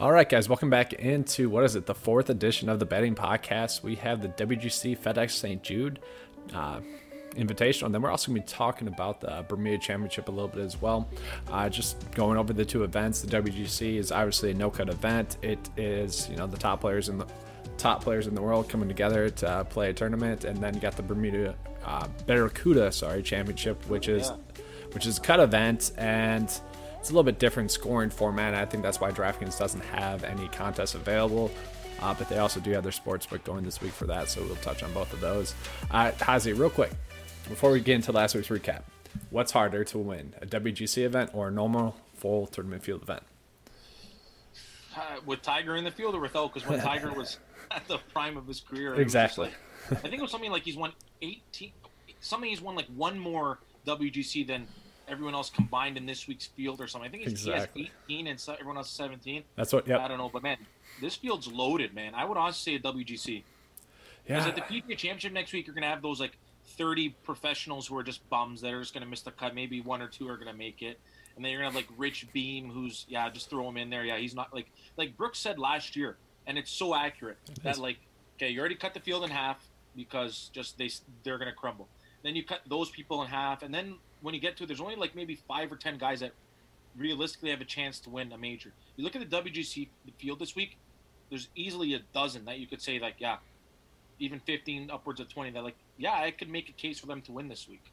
All right, guys, welcome back into what is it, the fourth edition of the betting podcast. We have the WGC FedEx St. Jude uh, Invitational, and then we're also going to be talking about the Bermuda Championship a little bit as well. Uh, just going over the two events. The WGC is obviously a no-cut event. It is, you know, the top players in the top players in the world coming together to uh, play a tournament, and then you got the Bermuda uh, Barracuda, sorry, Championship, which is yeah. which is a cut event and it's a little bit different scoring format. I think that's why DraftKings doesn't have any contests available. Uh, but they also do have their sportsbook going this week for that, so we'll touch on both of those. Uh, Hazy, real quick, before we get into last week's recap, what's harder to win, a WGC event or a normal full tournament field event? Uh, with Tiger in the field or without? Because when Tiger was at the prime of his career, exactly. Like, I think it was something like he's won 18, something he's won like one more WGC than everyone else combined in this week's field or something. I think exactly. he has 18 and so, everyone else 17. That's what. Yeah. I don't know, but man, this field's loaded, man. I would honestly say a WGC. Yeah. Because at the PGA Championship next week, you're gonna have those like 30 professionals who are just bums that are just gonna miss the cut. Maybe one or two are gonna make it, and then you're gonna have like Rich Beem, who's yeah, just throw him in there. Yeah, he's not like like Brooks said last year, and it's so accurate that like okay, you already cut the field in half because just they they're gonna crumble. Then you cut those people in half, and then when you get to it, there's only like maybe five or ten guys that realistically have a chance to win a major. You look at the WGC field this week. There's easily a dozen that you could say like, yeah, even 15, upwards of 20. That like, yeah, I could make a case for them to win this week.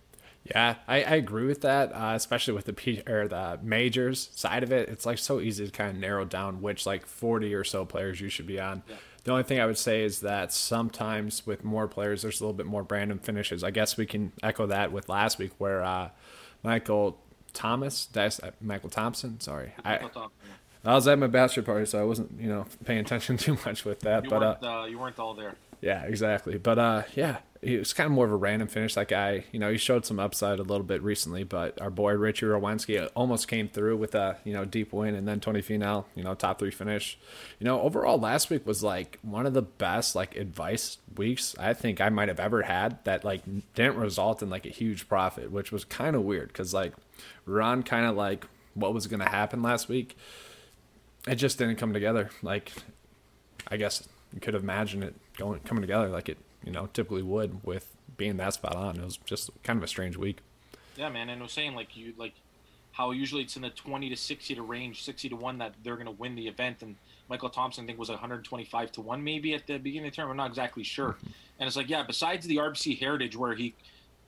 Yeah, I, I agree with that, uh, especially with the P or the majors side of it. It's like so easy to kind of narrow down which like 40 or so players you should be on. Yeah. The only thing I would say is that sometimes with more players, there's a little bit more random finishes. I guess we can echo that with last week where uh, Michael Thomas, that's uh, Michael Thompson. Sorry, I, I was at my bachelor party, so I wasn't you know paying attention too much with that. You but weren't, uh, uh, you weren't all there. Yeah, exactly. But uh, yeah, he was kind of more of a random finish. That guy, you know, he showed some upside a little bit recently, but our boy Richie Werenski almost came through with a you know deep win, and then Tony Finau, you know, top three finish. You know, overall last week was like one of the best like advice weeks I think I might have ever had. That like didn't result in like a huge profit, which was kind of weird because like Ron kind of like what was going to happen last week. It just didn't come together. Like, I guess you could imagine it going coming together like it you know typically would with being that spot on. It was just kind of a strange week. Yeah, man, and I was saying like you like how usually it's in the twenty to sixty to range, sixty to one that they're going to win the event, and Michael Thompson I think was one hundred twenty five to one maybe at the beginning of the term. I'm not exactly sure. And it's like yeah, besides the RBC Heritage where he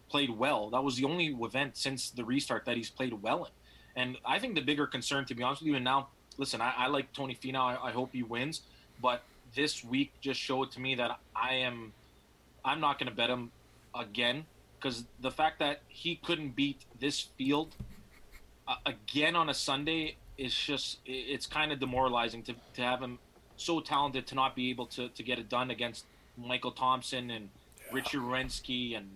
played well, that was the only event since the restart that he's played well in. And I think the bigger concern, to be honest with you, and now listen, I, I like Tony Finau. I, I hope he wins, but this week just showed to me that I am I'm not going to bet him again because the fact that he couldn't beat this field uh, again on a Sunday is just it's kind of demoralizing to, to have him so talented to not be able to, to get it done against Michael Thompson and yeah. Richard Werenski and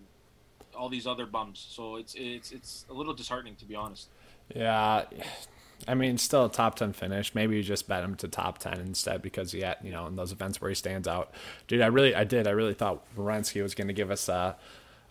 all these other bums. So it's it's it's a little disheartening to be honest. Yeah, I mean, still a top 10 finish. Maybe you just bet him to top 10 instead because he had, you know, in those events where he stands out. Dude, I really, I did. I really thought Werenski was going to give us a,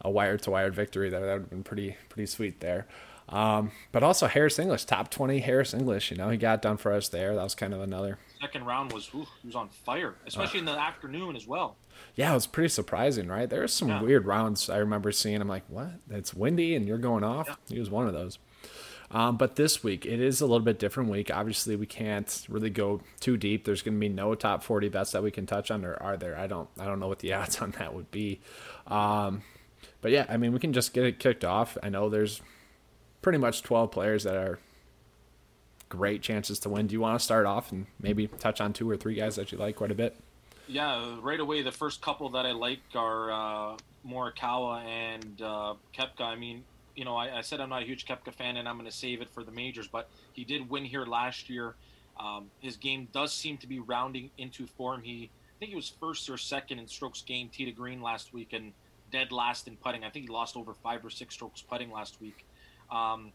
a wire to wire victory. That, that would have been pretty, pretty sweet there. Um, but also Harris English, top 20 Harris English, you know, he got done for us there. That was kind of another. Second round was, ooh, he was on fire, especially uh, in the afternoon as well. Yeah, it was pretty surprising, right? There were some yeah. weird rounds I remember seeing. I'm like, what? It's windy and you're going off? Yeah. He was one of those. Um, but this week, it is a little bit different week. Obviously, we can't really go too deep. There's going to be no top 40 bets that we can touch on, or are there? I don't, I don't know what the odds on that would be. Um, but yeah, I mean, we can just get it kicked off. I know there's pretty much 12 players that are great chances to win. Do you want to start off and maybe touch on two or three guys that you like quite a bit? Yeah, right away, the first couple that I like are uh, Morikawa and uh, Koepka. I mean, you know, I, I, said I'm not a huge Koepka fan and I'm going to save it for the majors, but he did win here last year. Um, his game does seem to be rounding into form. He, I think he was first or second in strokes gained tee to green last week and dead last in putting. I think he lost over five or six strokes putting last week. Um,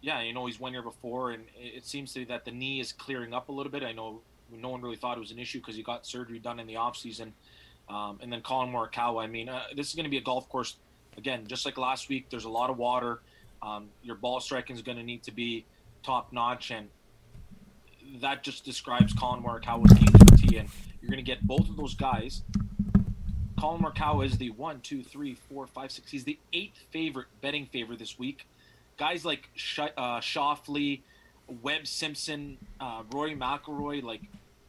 yeah, you know, he's won here before, and it seems to be that the knee is clearing up a little bit. I know no one really thought it was an issue because he got surgery done in the offseason. Um, and then Collin Morikawa, I mean, uh, this is going to be a golf course again, just like last week, there's a lot of water. Um, your ball striking is going to need to be top notch, and that just describes Collin Morikawa's game to a T, and you're going to get both of those guys. Collin Morikawa is the one, two, three, four, five, six. He's the eighth favorite betting favorite this week. Guys like Sh- uh, Schauffele, Webb Simpson, uh, Rory McIlroy, like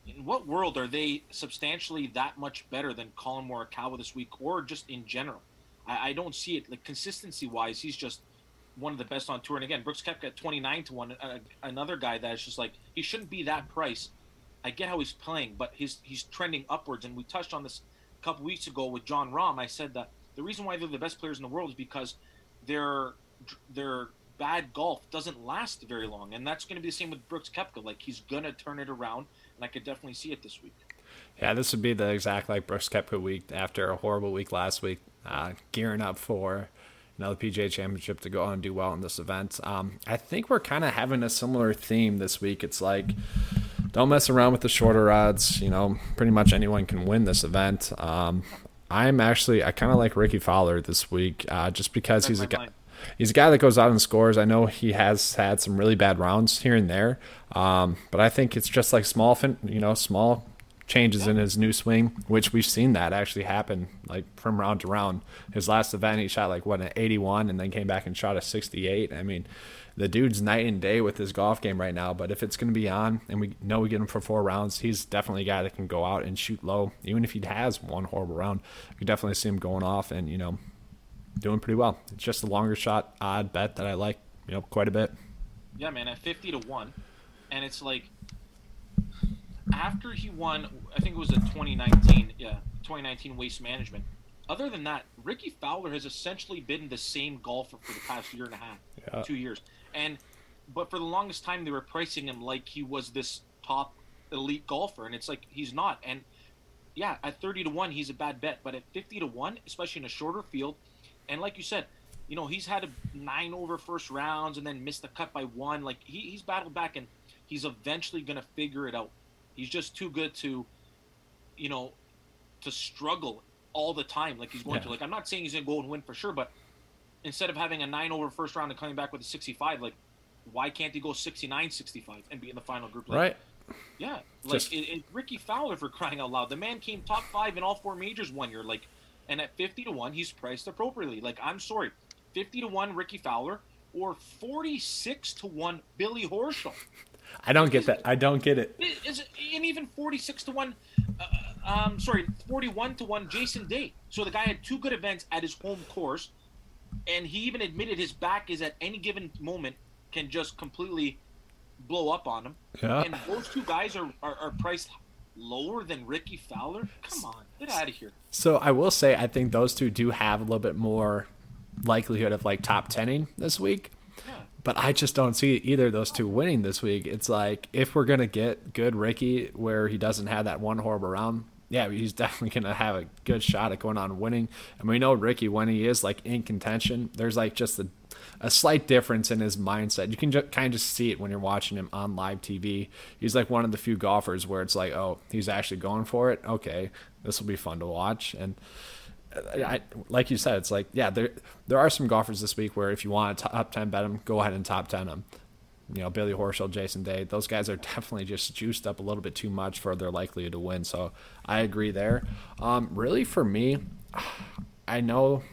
in what world are they substantially that much better than Collin Morikawa this week, or just in general? I, I don't see it. Like consistency wise, he's just one of the best on tour. And again, Brooks Koepka at 29 to 1, uh, another guy that is just like, he shouldn't be that price. I get how he's playing, but his he's trending upwards. And we touched on this a couple weeks ago with Jon Rahm. I said that the reason why they're the best players in the world is because their their bad golf doesn't last very long, and that's going to be the same with Brooks Koepka. Like he's going to turn it around, and I could definitely see it this week. Yeah, this would be the exact like Brooks Koepka week after a horrible week last week, uh, gearing up for another PGA Championship to go on and do well in this event. Um, I think we're kind of having a similar theme this week. It's like don't mess around with the shorter odds. You know, pretty much anyone can win this event. Um, I'm actually I kind of like Rickie Fowler this week, uh, just because That's he's a guy. He's a guy that goes out and scores. I know he has had some really bad rounds here and there, um, but I think it's just like small, fin- you know, small changes in his new swing, which we've seen that actually happen like from round to round. His last event, he shot like what an 81, and then came back and shot a 68. I mean, the dude's night and day with his golf game right now. But if it's going to be on, and we know we get him for four rounds, he's definitely a guy that can go out and shoot low. Even if he has one horrible round, we definitely see him going off and you know doing pretty well. It's just a longer shot odd bet that I like, you know, quite a bit. Yeah, man, at 50 to one, and it's like after he won, I think it was a 2019, yeah, 2019 Waste Management. Other than that, Rickie Fowler has essentially been the same golfer for the past year and a half, yeah. two years. And but for the longest time, they were pricing him like he was this top elite golfer, and it's like he's not. And yeah, at 30 to one, he's a bad bet, but at 50 to one, especially in a shorter field, and like you said, you know he's had a nine over first rounds and then missed the cut by one. Like he, he's battled back, and he's eventually going to figure it out. He's just too good to, you know, to struggle all the time like he's going yeah. to. Like I'm not saying he's going to go and win for sure, but instead of having a nine over first round and coming back with a 65, like why can't he go 69 65 and be in the final group? Like, right. Yeah, like Just... it, it, Rickie Fowler for crying out loud. The man came top five in all four majors one year. Like, and at 50 to one, he's priced appropriately. Like, I'm sorry, 50 to one Rickie Fowler or 46 to one Billy Horschel. I don't get that. I don't get it. Is it and even forty six to one? Uh, um, sorry, forty one to one. Jason Day. So the guy had two good events at his home course, and he even admitted his back is at any given moment can just completely blow up on him. Yeah. And those two guys are, are, are priced lower than Rickie Fowler. Come on, get out of here. So I will say I think those two do have a little bit more likelihood of like top tenning this week. But I just don't see either of those two winning this week. It's like if we're gonna get good Rickie where he doesn't have that one horrible round, yeah, he's definitely gonna have a good shot at going on winning. And we know Rickie when he is like in contention, there's like just a, a slight difference in his mindset. You can just kind of just see it when you're watching him on live TV. He's like one of the few golfers where it's like, oh, he's actually going for it. Okay, this will be fun to watch and I, like you said, it's like yeah, there there are some golfers this week where if you want to top ten bet them, go ahead and top ten them. You know, Billy Horschel, Jason Day, those guys are definitely just juiced up a little bit too much for their likelihood to win. So I agree there. Um, really, for me, I know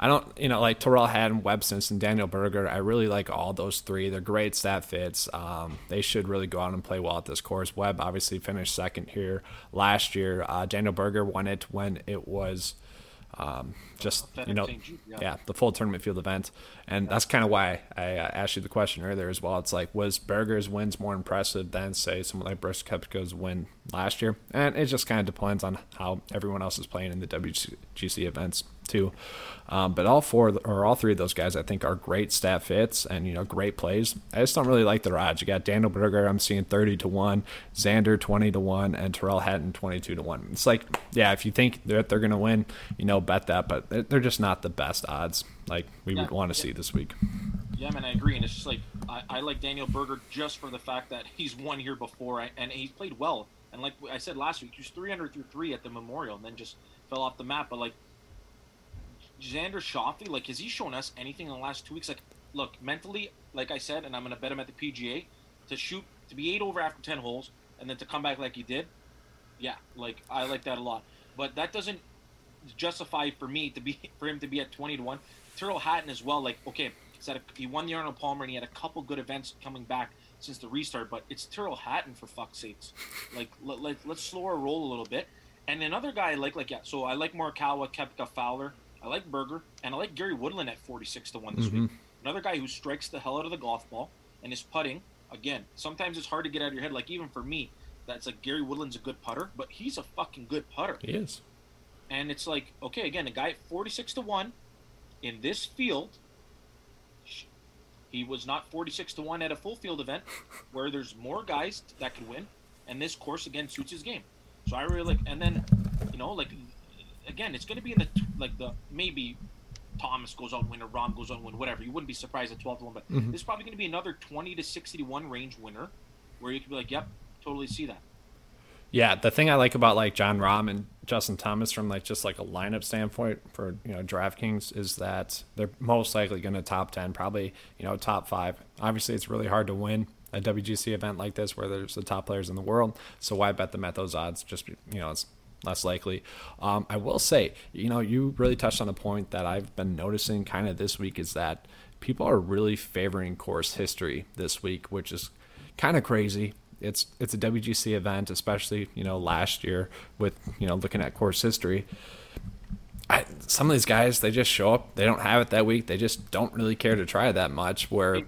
I don't, you know, like Tyrrell Hatton, Webb Simpson, Daniel Berger. I really like all those three. They're great stat fits. Um, they should really go out and play well at this course. Webb obviously finished second here last year. Uh, Daniel Berger won it when it was um, just you know, yeah, the full tournament field event, and that's kind of why I uh, asked you the question earlier as well. It's like, was Berger's wins more impressive than say someone like Brooks Koepka's win last year? And it just kind of depends on how everyone else is playing in the WGC events too. Um, but all four or all three of those guys, I think, are great stat fits and you know great plays. I just don't really like the odds. You got Daniel Berger, I'm seeing thirty to one, Xander twenty to one, and Tyrrell Hatton twenty two to one. It's like, yeah, if you think that they're going to win, you know, bet that, but they're just not the best odds like we yeah, would want to yeah. see this week. Yeah, man, I agree, and it's just like I, I, like Daniel Berger just for the fact that he's won here before, and he's played well. And like I said last week, he was 300 through three at the Memorial, and then just fell off the map. But like Xander Schauffele, like, has he shown us anything in the last two weeks? Like, look, mentally, like I said, and I'm going to bet him at the PGA. to shoot to be eight over after ten holes and then to come back like he did, yeah, like I like that a lot. But that doesn't justify for me to be for him to be at twenty to one. Tyrrell Hatton as well. Like okay, he won the Arnold Palmer and he had a couple good events coming back since the restart. But it's Tyrrell Hatton for fuck's sakes. Like let, let, let's slow our roll a little bit. And another guy I like like yeah. So I like Morikawa, Koepka, Fowler. I like Berger, and I like Gary Woodland at forty six to one this mm-hmm. week. Another guy who strikes the hell out of the golf ball and is putting. Again, sometimes it's hard to get out of your head. Like even for me, that's like Gary Woodland's a good putter, but he's a fucking good putter. He is. And it's like, okay, again, a guy at 46 to 1 in this field, he was not 46 to 1 at a full field event where there's more guys that could win. And this course, again, suits his game. So I really like, and then, you know, like, again, it's going to be in the, like, the maybe Thomas goes on win or Rahm goes on win, whatever. You wouldn't be surprised at 12 to 1, but mm-hmm. this is probably going to be another 20 to 60 to 1 range winner where you could be like, yep, totally see that. Yeah, the thing I like about like Jon Rahm and Justin Thomas from like just like a lineup standpoint for you know DraftKings is that they're most likely going to top ten, probably you know top five. Obviously, it's really hard to win a WGC event like this where there's the top players in the world. So why bet them at those odds? Just you know, it's less likely. Um, I will say, you know, you really touched on a point that I've been noticing kind of this week is that people are really favoring course history this week, which is kind of crazy it's it's a WGC event, especially you know last year with you know looking at course history. I, some of these guys they just show up, they don't have it that week, they just don't really care to try that much. Where,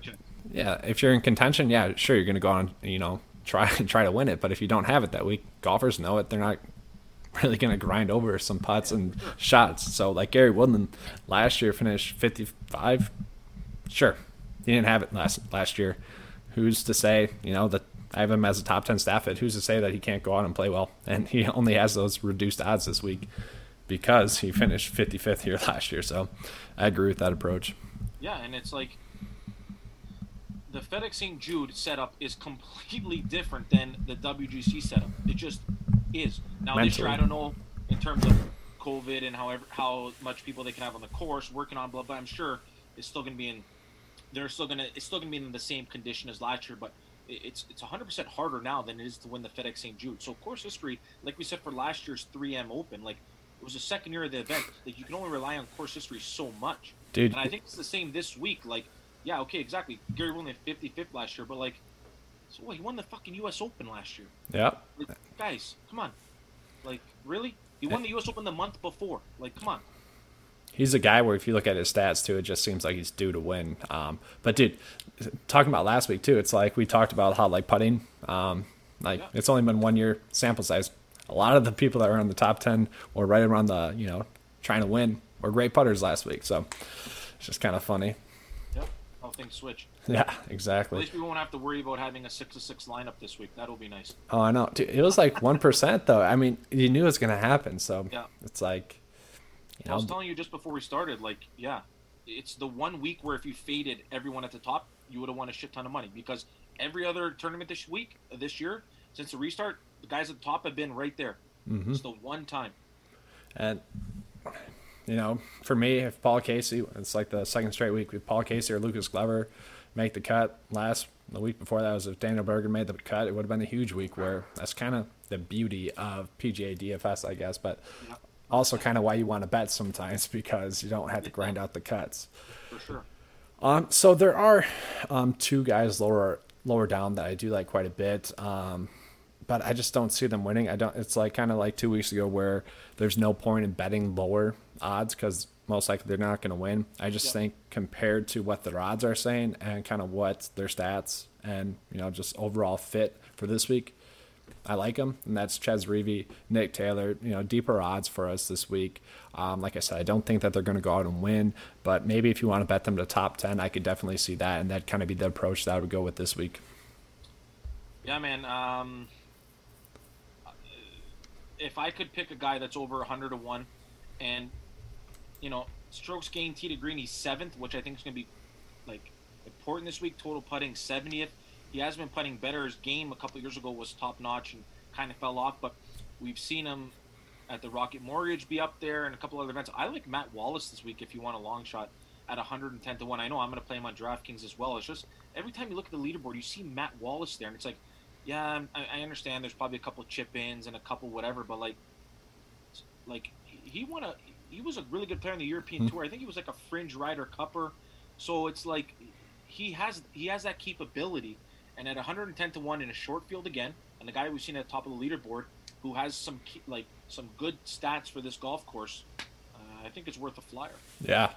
yeah, if you're in contention, yeah, sure you're gonna go on, you know, try try to win it. But if you don't have it that week, golfers know it. They're not really gonna grind over some putts and shots. So like Gary Woodland last year finished 55. Sure, he didn't have it last last year. Who's to say, you know, that I have him as a top 10 staff at. Who's to say that he can't go out and play well? And he only has those reduced odds this week because he finished 55th here last year. So I agree with that approach. Yeah, and it's like the FedEx St. Jude setup is completely different than the WGC setup. It just is. Now, Mentally. this year, I don't know in terms of COVID and however how much people they can have on the course working on blah blah. I'm sure it's still going to be in. They're still going to. It's still going to be in the same condition as last year, but it's it's 100% harder now than it is to win the FedEx St. Jude. So course history, like we said for last year's 3M Open, like it was the second year of the event. Like you can only rely on course history so much. Dude, and I think it's the same this week. Like, yeah, okay, exactly. Gary won the 55th last year, but like, so what? He won the fucking U.S. Open last year. Yeah. Like, guys, come on. Like, really? He won the U.S. Open the month before. Like, come on he's a guy where if you look at his stats too, it just seems like he's due to win. Um, but dude, talking about last week too, it's like we talked about how like putting, um, like yeah. it's only been one year sample size. A lot of the people that were in the top ten or right around the you know trying to win were great putters last week. So it's just kind of funny. Things switch. Yeah, exactly. At least we won't have to worry about having a six to six lineup this week. That'll be nice. Oh, I know. Dude, it was like one percent though. I mean, you knew it was gonna happen. So yeah. it's like you know? I was telling you just before we started, like, yeah, it's the one week where if you faded everyone at the top, you would have won a shit ton of money because every other tournament this week, this year, since the restart, the guys at the top have been right there. Mm-hmm. It's the one time. And you know, for me, if Paul Casey, it's like the second straight week with Paul Casey or Lucas Glover make the cut. Last the week before that was if Daniel Berger made the cut, it would have been a huge week. Where that's kind of the beauty of PGA DFS, I guess. But also kind of why you want to bet sometimes because you don't have to grind out the cuts. For sure. Um, so there are um, two guys lower lower down that I do like quite a bit, um, but I just don't see them winning. I don't. It's like kind of like two weeks ago where there's no point in betting lower odds because most likely they're not going to win. I just yep. think compared to what their odds are saying and kind of what their stats and you know just overall fit for this week, I like them, and that's Chez Reavie, Nick Taylor. You know, deeper odds for us this week. Um, like I said, I don't think that they're going to go out and win, but maybe if you want to bet them to top ten, I could definitely see that, and that kind of be the approach that I would go with this week. Yeah, man. Um, if I could pick a guy that's over hundred to one, and you know, strokes gained tee to green, he's seventh, which I think is going to be like important this week. Total putting seventieth he has been putting better. His game a couple years ago was top notch and kind of fell off, but we've seen him at the Rocket Mortgage be up there and a couple other events. I like Matt Wallace this week if you want a long shot at 110 to 1. I know I'm going to play him on DraftKings as well. It's just every time you look at the leaderboard, you see Matt Wallace there, and it's like, yeah, I, I understand. There's probably a couple chip ins and a couple whatever, but like, like he won a he was a really good player in the European Mm-hmm. Tour. I think he was like a fringe Ryder Cupper. So it's like he has he has that capability. And at 110 to one in a short field again, and the guy we've seen at the top of the leaderboard, who has some key- like some good stats for this golf course, uh, I think it's worth a flyer. Yeah.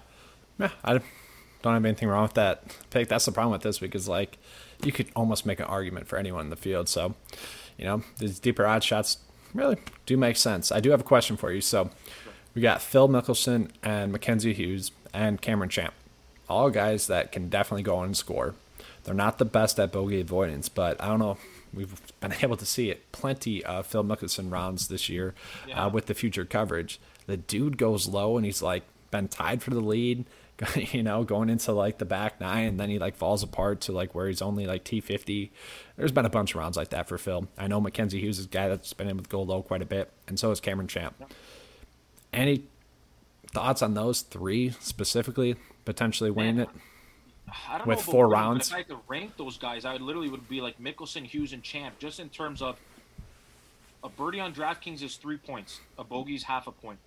Yeah, I don't have anything wrong with that pick. That's the problem with this week is like you could almost make an argument for anyone in the field. So, you know, these deeper odd shots really do make sense. I do have a question for you. So, we got Phil Mickelson and Mackenzie Hughes and Cameron Champ. All guys that can definitely go on and score. They're not the best at bogey avoidance, but I don't know. We've been able to see it plenty of Phil Mickelson rounds this year Yeah. uh, with the future coverage. The dude goes low and he's like been tied for the lead, you know, going into like the back nine, and then he like falls apart to like where he's only like T50. There's been a bunch of rounds like that for Phil. I know Mackenzie Hughes is a guy that's been in with go low quite a bit, and so is Cameron Champ. Any thoughts on those three specifically potentially winning it? I don't With know, four rounds? If I had to rank those guys, I would literally would be like Mickelson, Hughes, and Champ, just in terms of a birdie on DraftKings is three points, a bogey's half a point.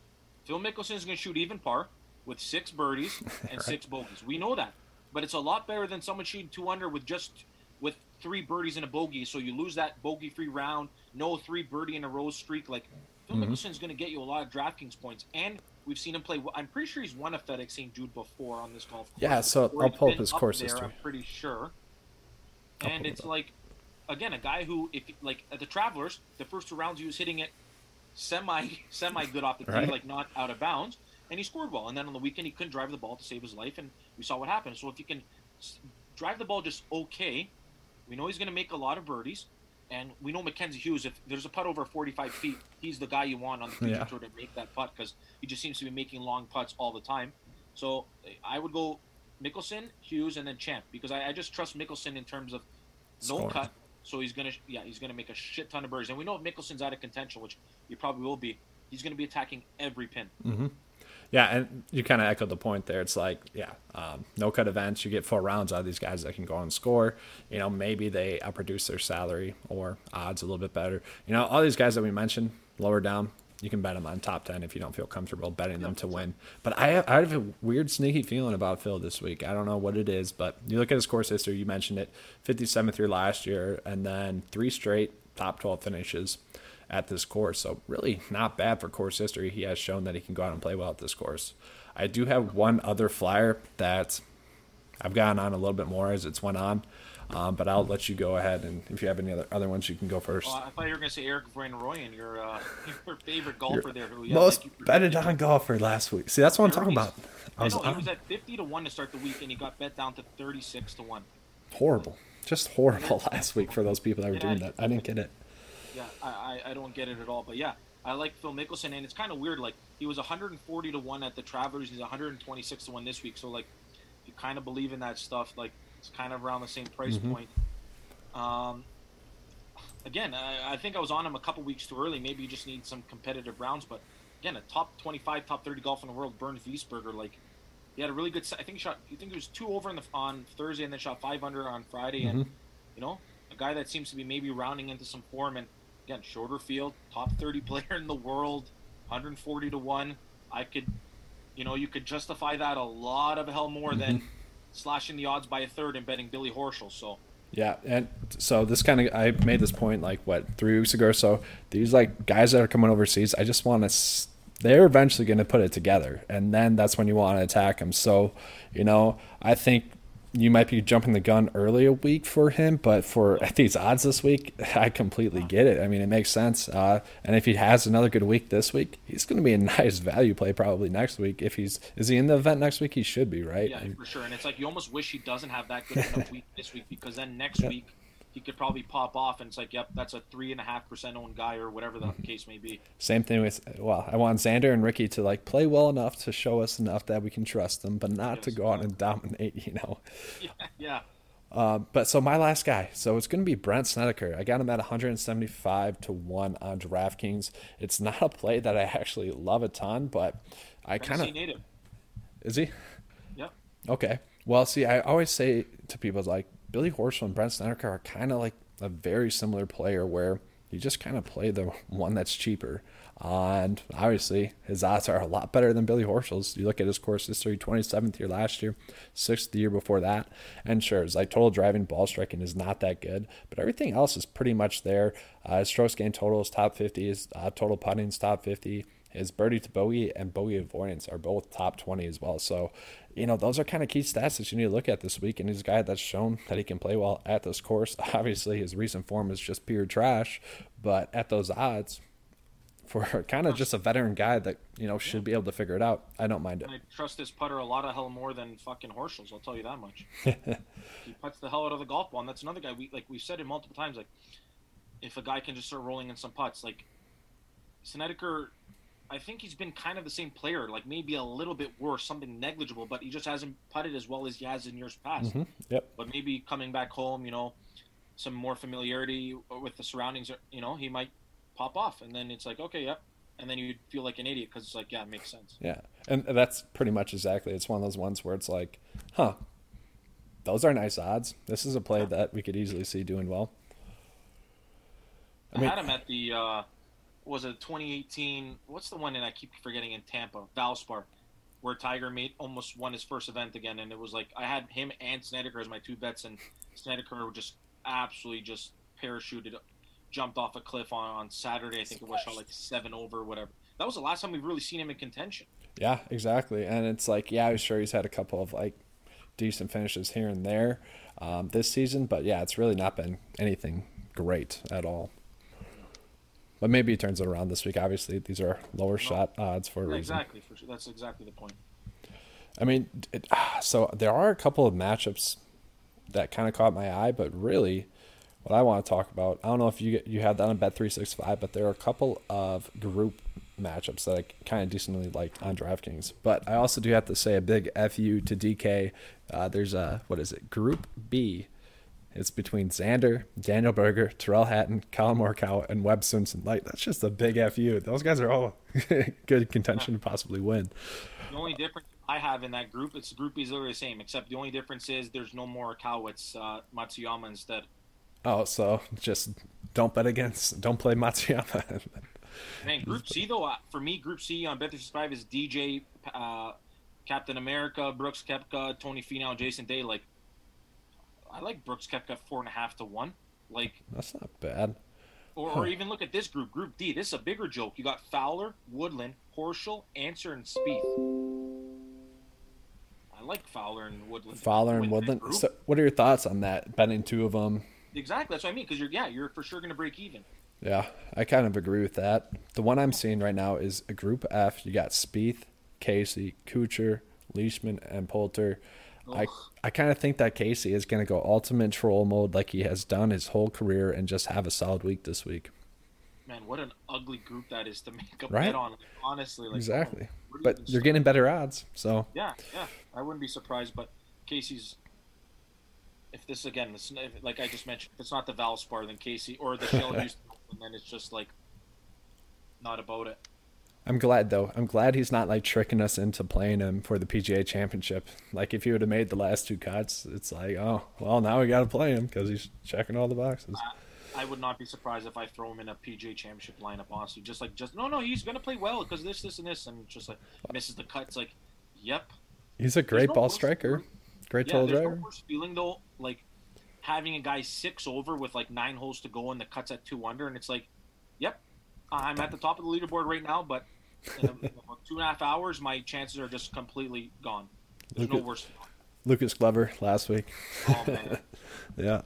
Phil Mickelson is going to shoot even par with six birdies and six bogeys. We know that, but it's a lot better than someone shooting two under with just with three birdies and a bogey. So you lose that bogey-free round, no three birdie in a row streak. Like Phil Mm-hmm. Mickelson's going to get you a lot of DraftKings points, and we've seen him play. I'm pretty sure he's won a FedEx St. Jude before on this golf course. Yeah, so I'll pull up his course there, history. I'm pretty sure. I'll And pull it it's like, again, a guy who, if like at the Travelers, the first two rounds he was hitting it semi semi good off the tee, Right. like not out of bounds, and he scored well. And then on the weekend he couldn't drive the ball to save his life, and we saw what happened. So if you can drive the ball just okay, we know he's going to make a lot of birdies. And we know Mackenzie Hughes. If there's a putt over 45 feet, he's the guy you want on the future Yeah. tour to make that putt because he just seems to be making long putts all the time. So eh, I would go Mickelson, Hughes, and then Champ because I, I just trust Mickelson in terms of no Scoring. cut. So he's gonna yeah he's gonna make a shit ton of birdies, and we know if Mickelson's out of contention, which he probably will be, he's gonna be attacking every pin. Mm-hmm. Yeah, and you kind of echoed the point there. It's like, yeah, um, no cut events. You get four rounds out of these guys that can go and score. You know, maybe they outproduce their salary or odds a little bit better. You know, all these guys that we mentioned lower down, you can bet them on top ten if you don't feel comfortable betting them to win. But I have, I have a weird sneaky feeling about Phil this week. I don't know what it is, but you look at his course history. You mentioned it, fifty seventh year last year, and then three straight top twelve finishes at this course. So really not bad for course history. He has shown that he can go out and play well at this course. I do have one other flyer that I've gotten on a little bit more as it's went on, um, but I'll let you go ahead and if you have any other other ones, you can go first. Well, I thought you were gonna say Erik Van Rooyen, your uh, your favorite golfer there. Who, yeah, Most thank you for- betted on golfer last week. See, that's what I'm talking about. I I was know he was at 50 to one to start the week, and he got bet down to 36 to one. horrible, just horrible last week for those people that were doing that. I didn't get it. Yeah, I, I, I don't get it at all. But yeah, I like Phil Mickelson, and it's kind of weird. Like he was 140 to one at the Travelers, he's 126 to one this week. So like, if you kind of believe in that stuff, like it's kind of around the same price Mhm. point. Um, again, I, I think I was on him a couple weeks too early. Maybe you just need some competitive rounds. But again, a top 25, top 30 golf in the world, Bernd Wiesberger, like he had a really good. I think he shot. You think he was two over in the, on Thursday, and then shot five under on Friday, and Mhm. you know, a guy that seems to be maybe rounding into some form. And again, shorter field, top 30 player in the world, 140 to one. I could, you know, you could justify that a lot of hell more than mm-hmm. slashing the odds by a third and betting Billy Horschel. So Yeah, and so this kind of I made this point like what three weeks ago. or So these like guys that are coming overseas, I just want to. They're eventually going to put it together, and then that's when you want to attack them. So, you know, I think you might be jumping the gun early a week for him, but for at these odds this week, I completely get it. I mean, it makes sense. Uh, and if he has another good week this week, he's going to be a nice value play probably next week. If he's is he in the event next week, he should be right. yeah, for sure. And it's like you almost wish he doesn't have that good of a week this week because then next Yeah. week he could probably pop off and it's like, yep, that's a three and a half percent owned guy or whatever Mm-hmm. the case may be. Same thing with well, I want Xander and Rickie to like play well enough to show us enough that we can trust them, but not to go out and dominate, you know. Yeah, yeah. Uh, but so my last guy, so it's going to be Brandt Snedeker. I got him at 175 to one on DraftKings. It's not a play that I actually love a ton, but I kind of is he Yep. okay. Well, see, I always say to people like Billy Horschel and Brandt Snedeker are kind of like a very similar player where you just kind of play the one that's cheaper. Uh, and obviously, his odds are a lot better than Billy Horschel's. You look at his course history 27th year last year, 6th year before that. And sure, his like total driving ball striking is not that good, but everything else is pretty much there. Uh, his strokes gain total is top 50, his uh, total putting is top 50. His birdie to bogey and bogey avoidance are both top 20 as well. So, you know, those are kind of key stats that you need to look at this week. And he's a guy that's shown that he can play well at this course. Obviously, his recent form is just pure trash, but at those odds, for kind of just a veteran guy that you know should be able to figure it out. I don't mind it. I trust this putter a lot of hell more than fucking Horschel's. I'll tell you that much. he puts the hell out of the golf ball, and that's another guy. We like we've said it multiple times. Like if a guy can just start rolling in some putts, like Snedeker, I think he's been kind of the same player. Like maybe a little bit worse, something negligible, but he just hasn't putted as well as he has in years past. Mm-hmm. Yep. But maybe coming back home, you know, some more familiarity with the surroundings, you know, he might pop off, and then it's like, okay, yep. And then you'd feel like an idiot because it's like, yeah, it makes sense. Yeah, and that's pretty much exactly. It's one of those ones where it's like, huh, those are nice odds. This is a play yeah. that we could easily see doing well. I, I mean, had him at the uh, was it 2018? What's the one that I keep forgetting in Tampa? Valspar, where Tiger made almost won his first event again, and it was like I had him and Snedeker as my two bets, and Snedeker just absolutely just parachuted jumped off a cliff on, on Saturday. I think it was shot like seven over, whatever. That was the last time we've really seen him in contention. Yeah, exactly. And it's like, yeah, I'm sure he's had a couple of like decent finishes here and there um, this season, but yeah, it's really not been anything great at all. But maybe he turns it around this week. Obviously, these are lower shot odds for a reason. Exactly. For sure. That's exactly the point. I mean, it, so there are a couple of matchups that kind of caught my eye, but really, what I want to talk about. I don't know if you you had that on Bet three six five, but there are a couple of group matchups that I kind of decently like on DraftKings. But I also do have to say a big fu to DK. Uh, there's a what is it? Group B. It's between Xander, Daniel Berger, Tyrrell Hatton, Collin Morikawa, and Webb Simpson. Like that's just a big fu. Those guys are all good contention to possibly win. The only difference I have in that group, it's group is literally the same, except the only difference is there's no more Cow. It's uh, Matsuyama instead. Oh, so just don't bet against, don't play Matsuyama. Man, Group C though, uh, for me, Group C on Bet Five is DJ, uh, Captain America, Brooks Koepka, Tony Finau, Jason Day. Like, I like Brooks Koepka four and a half to one. Like, that's not bad. Or, huh. or even look at this group, Group D. This is a bigger joke. You got Fowler, Woodland, Horschel, Ancer, and Spieth. I like Fowler and Woodland. Fowler and Woodland. So, what are your thoughts on that? Betting two of them Exactly. That's what I mean. Because you're yeah, you're for sure going to break even. Yeah, I kind of agree with that. The one I'm seeing right now is a Group F. You got Spieth, Casey, Kuchar, Leishman, and Poulter. I I kind of think that Casey is going to go ultimate troll mode like he has done his whole career and just have a solid week this week. Man, what an ugly group that is to make a right? bet on. Honestly, like, exactly. Oh, but you're getting better odds, so yeah, yeah. I wouldn't be surprised. But Casey's if this again, this, if, like I just mentioned, if it's not the Valspar, then Casey or the Shell Houston, and then it's just like not about it. I'm glad though. I'm glad he's not like tricking us into playing him for the PGA Championship. Like if he would have made the last two cuts, it's like, oh, well, now we got to play him because he's checking all the boxes. I, would not be surprised if I throw him in a PGA Championship lineup. Honestly, just like just no, no, he's gonna play well because this, this, and this, and just like misses the cuts. Like, yep. He's a great no ball striker. Great yeah, total driver. No worse feeling though, like having a guy six over with like nine holes to go and the cuts at two under, and it's like, yep, I'm at the top of the leaderboard right now, but in about two and a half hours, my chances are just completely gone. There's Lucas, no worse. Lucas Glover last week. Oh man. yeah.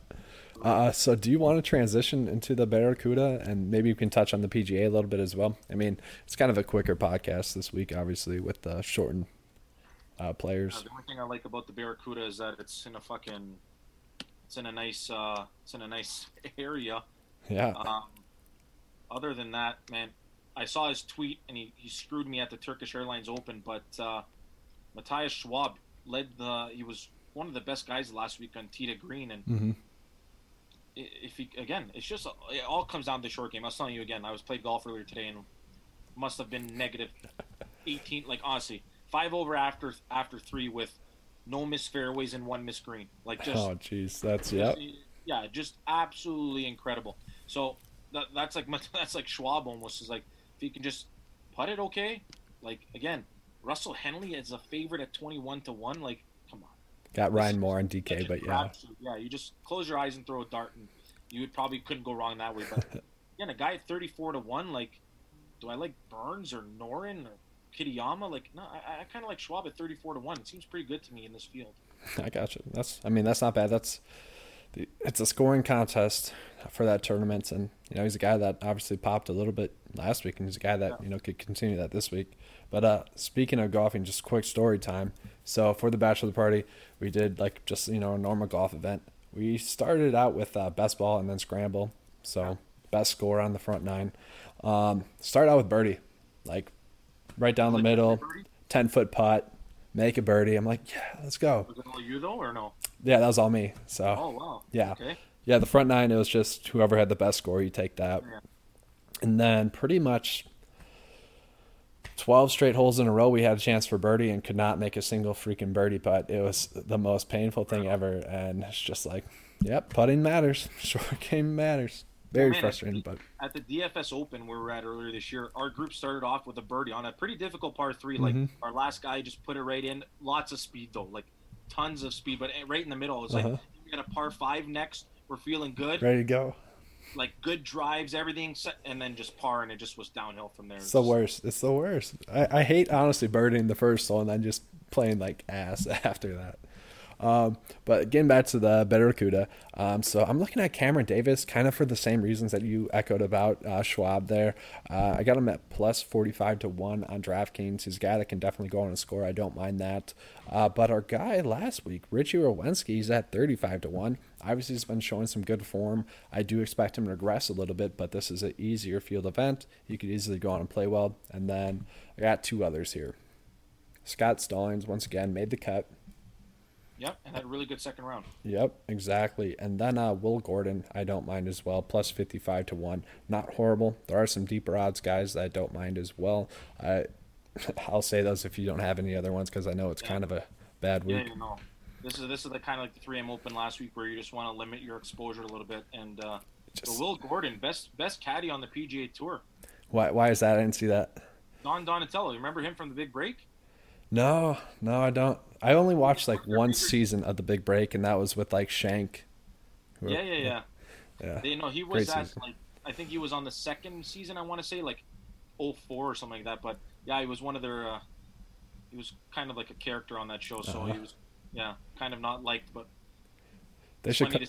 Uh, so, do you want to transition into the Barracuda, and maybe you can touch on the PGA a little bit as well? I mean, it's kind of a quicker podcast this week, obviously, with the shortened uh, players. Uh, the only thing I like about the Barracuda is that it's in a fucking, it's in a nice, uh, it's in a nice area. Yeah. Um, other than that, man, I saw his tweet and he, he screwed me at the Turkish Airlines Open, but uh, Matthias Schwab led the. He was one of the best guys last week on tee to green, and mm-hmm. if he again, it's just it all comes down to the short game. I was telling you again. I was playing golf earlier today and must have been negative eighteen. Like honestly, five over after after three with no missed fairways and one missed green. Like just oh jeez, that's yeah. Yeah, just absolutely incredible. So that, that's like that's like Schwab almost is like if you can just putt it okay. Like again, Russell Henley is a favorite at twenty one to one. Like come on. Got Ryan Moore on DK, but yeah. Yeah, you just close your eyes and throw a dart, and you would probably couldn't go wrong that way. But again, a guy at thirty four to one, like, do I like Burns or Noren or Kitayama? Like, no, I, I kind of like Schwab at thirty four to one. It seems pretty good to me in this field. I got you. That's, I mean, that's not bad. That's, it's a scoring contest for that tournament, and you know he's a guy that obviously popped a little bit last week, and he's a guy that you know could continue that this week. But uh, speaking of golfing, just quick story time. So for the bachelor party, we did like just you know a normal golf event. We started out with uh, best ball and then scramble. So best score on the front nine. Um, start out with birdie, like right down the middle, ten foot putt, make a birdie. I'm like, yeah, let's go. Was it all you though, or no? Yeah, that was all me. So. Oh wow. Yeah. Okay. Yeah, the front nine it was just whoever had the best score, you take that. Yeah. And then pretty much 12 straight holes in a row we had a chance for birdie and could not make a single freaking birdie putt. It was the most painful thing ever and it's just like, yep, putting matters. Short game matters. Very Man, frustrating, at the, but at the DFS Open where we're at earlier this year, our group started off with a birdie on a pretty difficult par 3 Like mm-hmm. our last guy just put it right in. Lots of speed though, like tons of speed, but right in the middle. It was uh-huh. like we got a par five next. We're feeling good. Ready to go like good drives, everything, and then just par, and it just was downhill from there. It's the worst. It's the worst. I, I hate honestly birding the first hole and then just playing like ass after that. Um, but getting back to the Barracuda, um, so I'm looking at Cameron Davis kind of for the same reasons that you echoed about uh, Schwab there. Uh, I got him at plus 45 to 1 on DraftKings. He's a guy that can definitely go on a score. I don't mind that. Uh, but our guy last week, Richie Werenski, he's at 35 to 1. Obviously, he's been showing some good form. I do expect him to regress a little bit, but this is an easier field event. He could easily go on and play well. And then I got two others here. Scott Stallings, once again, made the cut. Yep, and had a really good second round. Yep, exactly. And then uh, Will Gordon, I don't mind as well, plus 55 to 1. Not horrible. There are some deeper odds guys that I don't mind as well. I, I'll say those if you don't have any other ones because I know it's yeah. kind of a bad week. Yeah, you know. This is this is the kind of like the 3M Open last week where you just want to limit your exposure a little bit. And uh, just, Will Gordon, best best caddy on the PGA Tour. Why why is that? I didn't see that. Don Donatello, remember him from the Big Break? No, no, I don't. I only watched like one season of the Big Break, and that was with like Shank. Yeah, yeah, yeah. Yeah. You know, he was Great at season. like I think he was on the second season. I want to say like 04 or something like that. But yeah, he was one of their. Uh, he was kind of like a character on that show, so uh-huh. he was, yeah, kind of not liked, but they should come,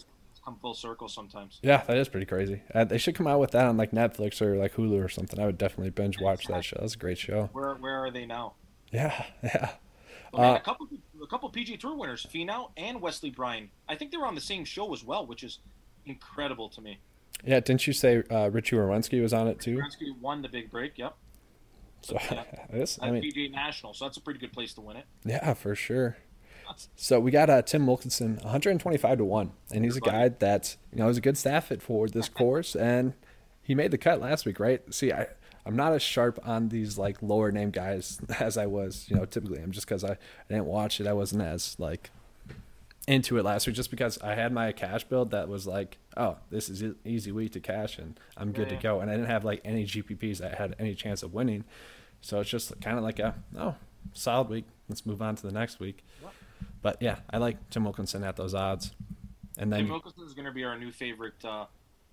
come full circle sometimes. Yeah, that is pretty crazy. Uh, they should come out with that on like Netflix or like Hulu or something. I would definitely binge watch that show. That's a great show. Where Where are they now? Yeah, yeah. Man, uh, a couple, a couple PG Tour winners, Finau and Wesley Bryan. I think they were on the same show as well, which is incredible to me. Yeah, didn't you say uh, Richie Werenski was on it too? Werenski won the big break. Yep. So yeah, this, I mean, PGA National, so that's a pretty good place to win it. Yeah, for sure. So we got uh, Tim Wilkinson, 125 to one, and he's a guy that you know is a good stat fit for this course, and he made the cut last week, right? See, I I'm not as sharp on these like lower name guys as I was, you know, typically. I'm just because I, I didn't watch it. I wasn't as like into it last week just because I had my cash build that was like, oh, this is an easy week to cash and I'm good yeah. to go. And I didn't have like any GPPs that had any chance of winning. So it's just kind of like a, oh, solid week. Let's move on to the next week. What? But yeah, I like Tim Wilkinson at those odds. And then Tim Wilkinson is going to be our new favorite, uh,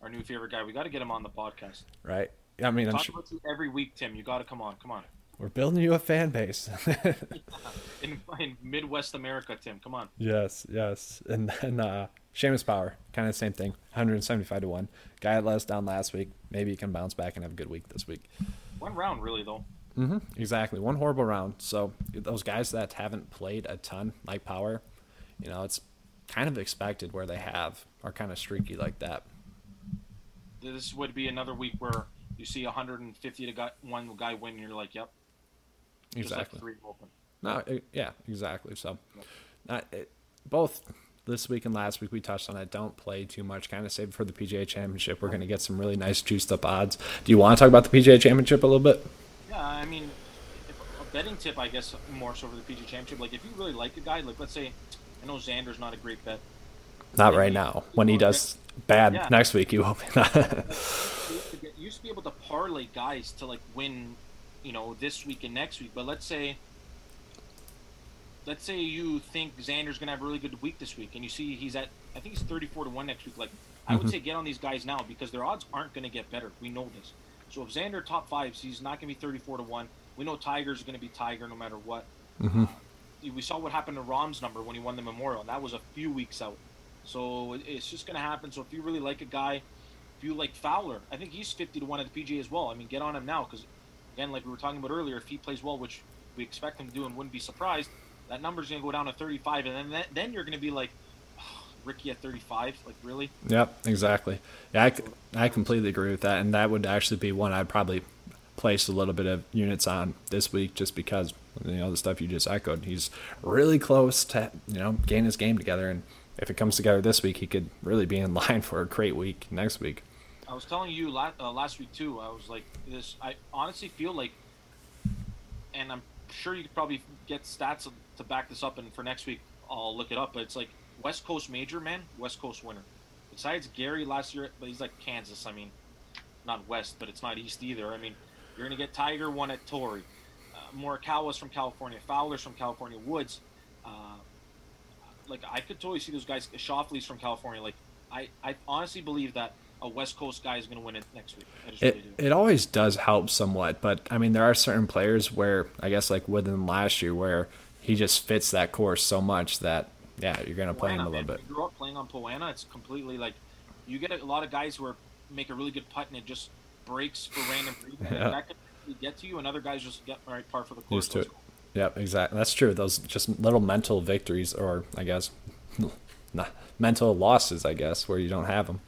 our new favorite guy. We got to get him on the podcast. Right. I mean, talk about you every week, Tim. You got to come on. Come on. We're building you a fan base. in, in, Midwest America, Tim. Come on. Yes, yes. And then uh, Seamus Power, kind of the same thing. 175 to 1. Guy that let us down last week. Maybe he can bounce back and have a good week this week. One round, really, though. Mm-hmm. Exactly. One horrible round. So those guys that haven't played a ton, like Power, you know, it's kind of expected where they have are kind of streaky like that. This would be another week where you see 150 to got one guy win, and you're like, yep. Exactly. Like no, it, yeah, exactly. So, uh, it, both this week and last week we touched on it. Don't play too much. Kind of save for the PGA Championship. We're going to get some really nice juiced up odds. Do you want to talk about the PGA Championship a little bit? Yeah, I mean, a betting tip, I guess, more so for the PGA Championship. Like, if you really like a guy, like let's say, I know Xander's not a great bet. Not right now. When he does bad yeah. next week, you hope not. used to be able to parlay guys to like win, you know, this week and next week. But let's say, let's say you think Xander's gonna have a really good week this week, and you see he's at, I think he's thirty-four to one next week. Like, I would mm-hmm. say get on these guys now because their odds aren't gonna get better. We know this. So if Xander top fives, he's not gonna be thirty-four to one. We know Tiger's gonna be Tiger no matter what. Mm-hmm. Uh, we saw what happened to Rahm's number when he won the Memorial, and that was a few weeks out. So it's just to happen. So if you really like a guy, if you like Fowler, I think he's 50 to 1 at the PGA as well. I mean, get on him now because, again, like we were talking about earlier, if he plays well, which we expect him to do and wouldn't be surprised, that number's going to go down to 35. And then, then you're going to be like, oh, Rickie at 35, like really? Yep, exactly. Yeah, I, I completely agree with that. And that would actually be one I'd probably place a little bit of units on this week just because, you know, the stuff you just echoed. He's really close to, you know, getting his game together. And if it comes together this week, he could really be in line for a great week next week. I was telling you last, uh, last week too. I was like, this. I honestly feel like, and I'm sure you could probably get stats to back this up. And for next week, I'll look it up. But it's like West Coast major man, West Coast winner. Besides Gary last year, but he's like Kansas. I mean, not West, but it's not East either. I mean, you're gonna get Tiger one at Torrey. Uh, Morikawa's from California. Fowler's from California. Woods. Uh, like I could totally see those guys. Schauffele's from California. Like I, I honestly believe that a West Coast guy is going to win it next week. it, really it always does help somewhat, but I mean, there are certain players where I guess like within last year where he just fits that course so much that yeah, you're going to play him a little bit. You up playing on Poa annua. It's completely like you get a lot of guys who are make a really good putt and it just breaks for random reasons. yeah. That could get to you, and other guys just get right par for the course. Used to it. Yep, exactly. That's true. Those just little mental victories, or I guess, not mental losses, I guess, where you don't have them.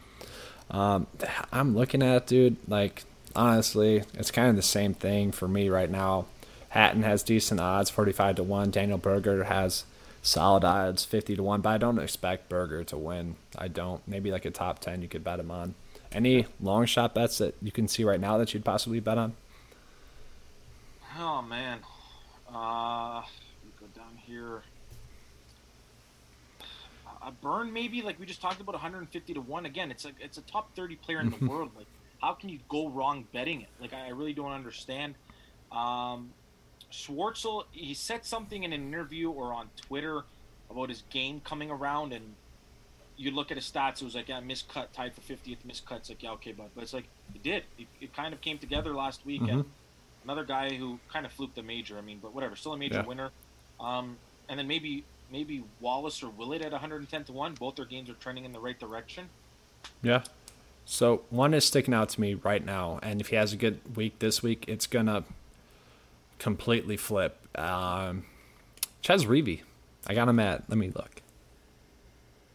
Um, I'm looking at it, dude. Like honestly, it's kind of the same thing for me right now. Hatton has decent odds, 45 to one. Daniel Berger has solid odds, 50 to one. But I don't expect Berger to win. I don't. Maybe like a top 10, you could bet him on. Any long shot bets that you can see right now that you'd possibly bet on? Oh man, uh, go down here. A burn maybe like we just talked about 150 to one again. It's a it's a top 30 player in the world. Like how can you go wrong betting it? Like I really don't understand. Um, Schwartzel he said something in an interview or on Twitter about his game coming around and you look at his stats, it was like, yeah, miscut, tied for 50th miscut. It's like, yeah, okay, but but it's like it did. It, it kind of came together last weekend. Mm-hmm another guy who kind of fluked the major. I mean, but whatever, still a major yeah. winner. Um, and then maybe maybe Wallace or Willett at 110 to one. Both their games are trending in the right direction. Yeah. So one is sticking out to me right now, and if he has a good week this week, it's gonna completely flip. Um, Chez Reavie, I got him at. Let me look.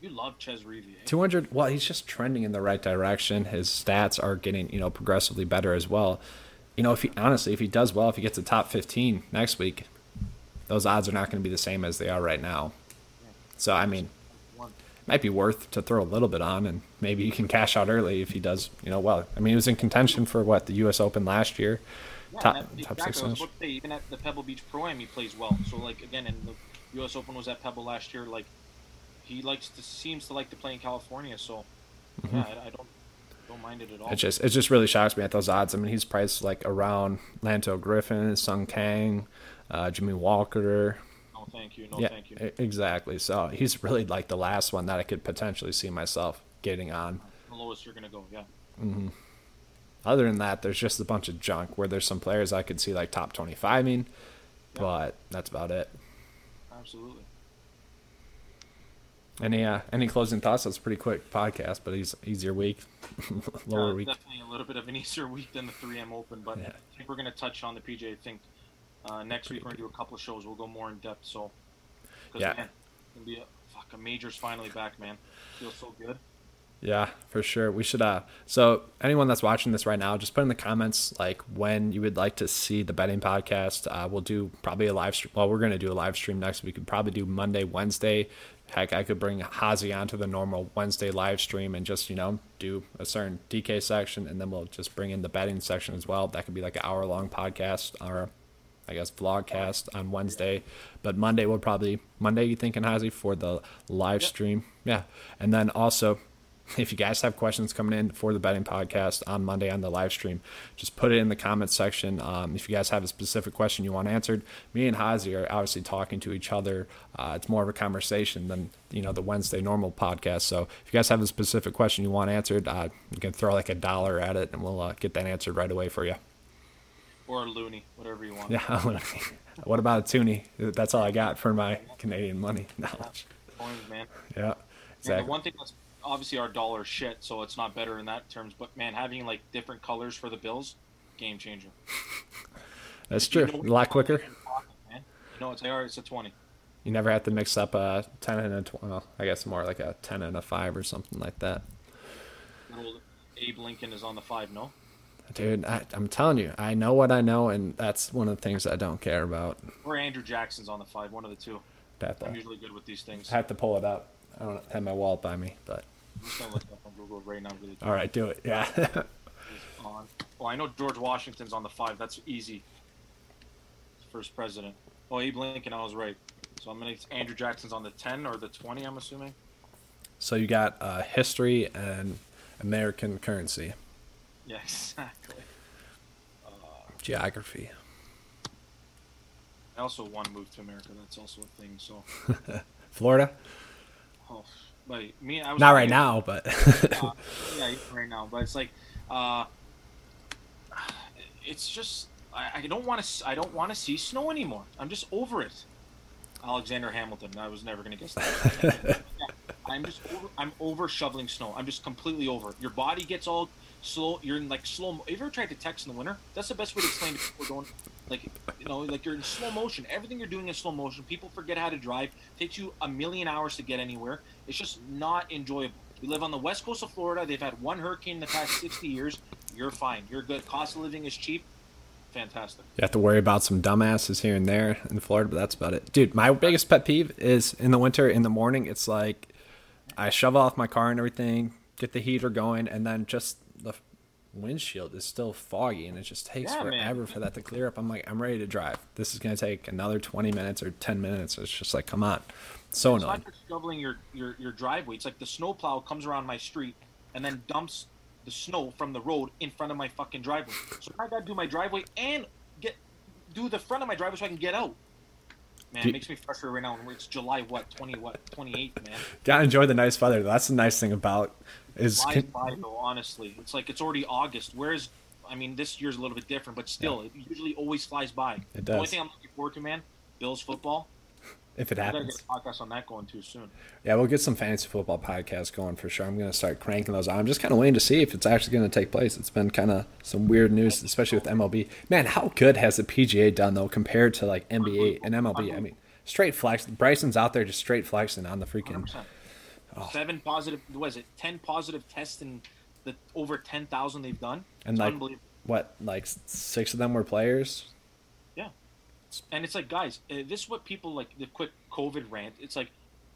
You love Chez Reavie. Eh? 200. Well, he's just trending in the right direction. His stats are getting you know progressively better as well you know, if he honestly, if he does well, if he gets a top 15 next week, those odds are not going to be the same as they are right now. So, I mean, it might be worth to throw a little bit on, and maybe you can cash out early if he does, you know, well. I mean, he was in contention for what the U.S. Open last year, yeah, top, that, top exactly. six. Say, even at the Pebble Beach Pro Am, he plays well. So, like again, and the U.S. Open was at Pebble last year. Like he likes to seems to like to play in California. So, mm-hmm. yeah, I, I don't don't mind it at all. It just it just really shocks me at those odds. I mean, he's priced like around Lanto Griffin, Sung Kang, uh, Jimmy Walker. No, thank you. No, yeah, thank you. Exactly. So he's really like the last one that I could potentially see myself getting on. The lowest you're gonna go, yeah. Mm-hmm. Other than that, there's just a bunch of junk where there's some players I could see like top 25 ing, yeah. but that's about it. Absolutely. Any uh, any closing thoughts? That's a pretty quick podcast, but he's easier week, lower uh, week. Definitely a little bit of an easier week than the 3M Open, but yeah. I think we're going to touch on the PJ. I think uh, next week we're going to do a couple of shows. We'll go more in depth. So, yeah, man, to be a fuck. A major's finally back, man. Feels so good. Yeah, for sure. We should uh so anyone that's watching this right now, just put in the comments like when you would like to see the betting podcast. Uh, we'll do probably a live stream. Well, we're gonna do a live stream next. We could probably do Monday, Wednesday. Heck, I could bring Hazy onto the normal Wednesday live stream and just, you know, do a certain DK section and then we'll just bring in the betting section as well. That could be like an hour long podcast or I guess vlogcast on Wednesday, but Monday will probably Monday. You thinking Hazy for the live yep. stream? Yeah, and then also if you guys have questions coming in for the betting podcast on Monday on the live stream, just put it in the comments section. Um, if you guys have a specific question you want answered, me and Hazy are obviously talking to each other. Uh, it's more of a conversation than you know the Wednesday normal podcast. So if you guys have a specific question you want answered, uh, you can throw like a dollar at it, and we'll uh, get that answered right away for you. Or a loonie, whatever you want. Yeah, loonie. what about a toonie? That's all I got for my Canadian money knowledge. Coins, man. Yeah. Exactly. And the one thing that's obviously our dollar shit, so it's not better in that terms. But man, having like different colors for the bills, game changer. That's true. You know a lot quicker. man. You know, it's AR. It's a twenty. You never have to mix up a ten and a twenty. Well, I guess more like a ten and a five or something like that. Old Abe Lincoln is on the five. No. Dude, I, am telling you, I know what I know, and that's one of the things I don't care about. Or Andrew Jackson's on the five, one of the two. I'm usually good with these things. I have to pull it up. I don't have my wallet by me, but right now. Really All right, do it. Yeah. on. Well, I know George Washington's on the five. That's easy. First president. Oh, Abe Lincoln. I was right. So I'm gonna. Andrew Jackson's on the ten or the twenty. I'm assuming. So you got uh, history and American currency. Yeah, exactly. Uh, Geography. I also want to move to America. That's also a thing. So. Florida. Oh, like me, I was not right now, but uh, yeah, right now. But it's like, uh, it's just I, I don't want to I don't want to see snow anymore. I'm just over it. Alexander Hamilton. I was never gonna guess that. yeah, I'm just over, I'm over shoveling snow. I'm just completely over. It. Your body gets all slow. You're in like slow. Have you ever tried to text in the winter? That's the best way to explain to people going like you know like you're in slow motion. Everything you're doing in slow motion. People forget how to drive. It takes you a million hours to get anywhere. It's just not enjoyable. We live on the west coast of Florida. They've had one hurricane in the past 60 years. You're fine. You're good. Cost of living is cheap. Fantastic. You have to worry about some dumbasses here and there in Florida, but that's about it. Dude, my biggest pet peeve is in the winter, in the morning, it's like I shove off my car and everything, get the heater going, and then just windshield is still foggy and it just takes yeah, forever man. for that to clear up. I'm like, I'm ready to drive. This is going to take another 20 minutes or 10 minutes. It's just like, come on. So it's annoying. It's not just shoveling your, your, your driveway. It's like the snowplow comes around my street and then dumps the snow from the road in front of my fucking driveway. So I got to do my driveway and get do the front of my driveway so I can get out. Man, it makes me frustrated right now. When it's July what twenty what twenty eighth, man. Gotta enjoy the nice weather. That's the nice thing about is flies by though. Honestly, it's like it's already August. Where's I mean, this year's a little bit different, but still, yeah. it usually always flies by. It does. The only thing I'm looking forward to, man, Bills football. If it happens, I get a podcast on that going too soon. Yeah, we'll get some fantasy football podcasts going for sure. I'm going to start cranking those. Out. I'm just kind of waiting to see if it's actually going to take place. It's been kind of some weird news, especially with MLB. Man, how good has the PGA done though compared to like NBA and MLB? I mean, straight flex. Bryson's out there just straight flexing on the freaking. 100%. Oh. Seven positive. Was it ten positive tests in the over ten thousand they've done? And it's like what, like six of them were players? Yeah, and it's like, guys, uh, this is what people like. The quick COVID rant. It's like,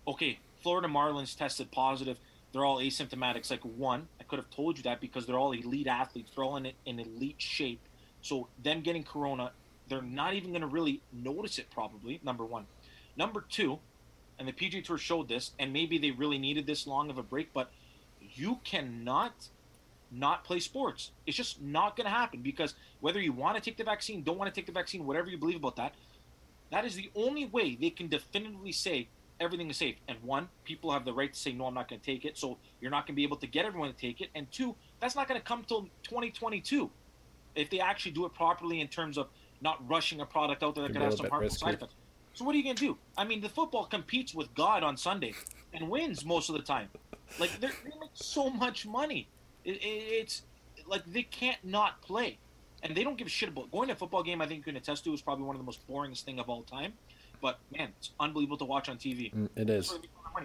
okay, Florida Marlins tested positive. They're all asymptomatic. It's like one, I could have told you that because they're all elite athletes. They're all in in elite shape. So them getting corona, they're not even going to really notice it. Probably number one. Number two, and the PGA Tour showed this, and maybe they really needed this long of a break, but you cannot not play sports. It's just not going to happen because whether you want to take the vaccine, don't want to take the vaccine, whatever you believe about that, that is the only way they can definitively say everything is safe. And one, people have the right to say, no, I'm not going to take it. So you're not going to be able to get everyone to take it. And two, that's not going to come till 2022 if they actually do it properly in terms of not rushing a product out there that could have some harmful side effects. So what are you gonna do? I mean, the football competes with God on Sunday and wins most of the time. Like they make so much money. It, it, it's like they can't not play, and they don't give a shit about going to a football game. I think you can attest to is probably one of the most boringest thing of all time. But man, it's unbelievable to watch on TV. Mm, it is.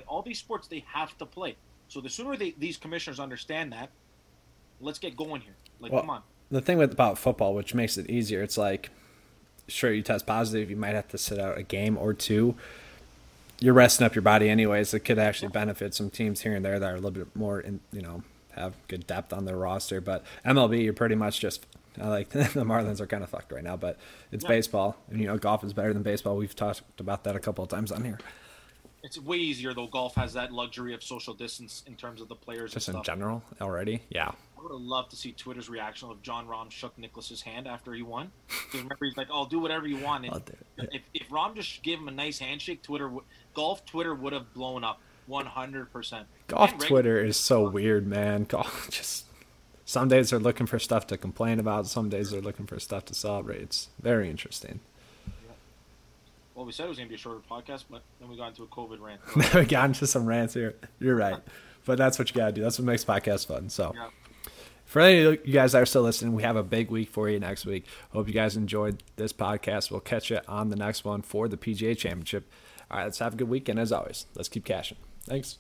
All these sports they have to play. So the sooner they, these commissioners understand that, let's get going here. Like, well, come on. The thing with about football, which makes it easier, it's like sure you test positive, you might have to sit out a game or two. You're resting up your body anyways. It could actually benefit some teams here and there that are a little bit more, in, you know, have good depth on their roster. But MLB, you're pretty much just I like the Marlins are kind of fucked right now, but it's Yeah. baseball, and you know golf is better than baseball. We've talked about that a couple of times on here, It's way easier though. Golf has that luxury of social distance in terms of the players just in general already. Yeah, would have loved to see Twitter's reaction if Jon Rahm shook Nicklaus's hand after he won. Because remember, he's like, "I'll do whatever you want." And if, if Rahm just gave him a nice handshake, Twitter, would golf Twitter would have blown up one hundred percent. golf Twitter is so weird, man. Golf just some days they're looking for stuff to complain about, some days they're looking for stuff to celebrate. It's very interesting. Well, we said it was going to be a shorter podcast, but then we got into a COVID rant. we got into some rants here. You're right, but that's what you gotta do. That's what makes podcasts fun. So. Yeah. For any of you guys that are still listening, we have a big week for you next week. Hope you guys enjoyed this podcast. We'll catch you on the next one for the PGA Championship. All right, let's have a good weekend as always. Let's keep cashing. Thanks.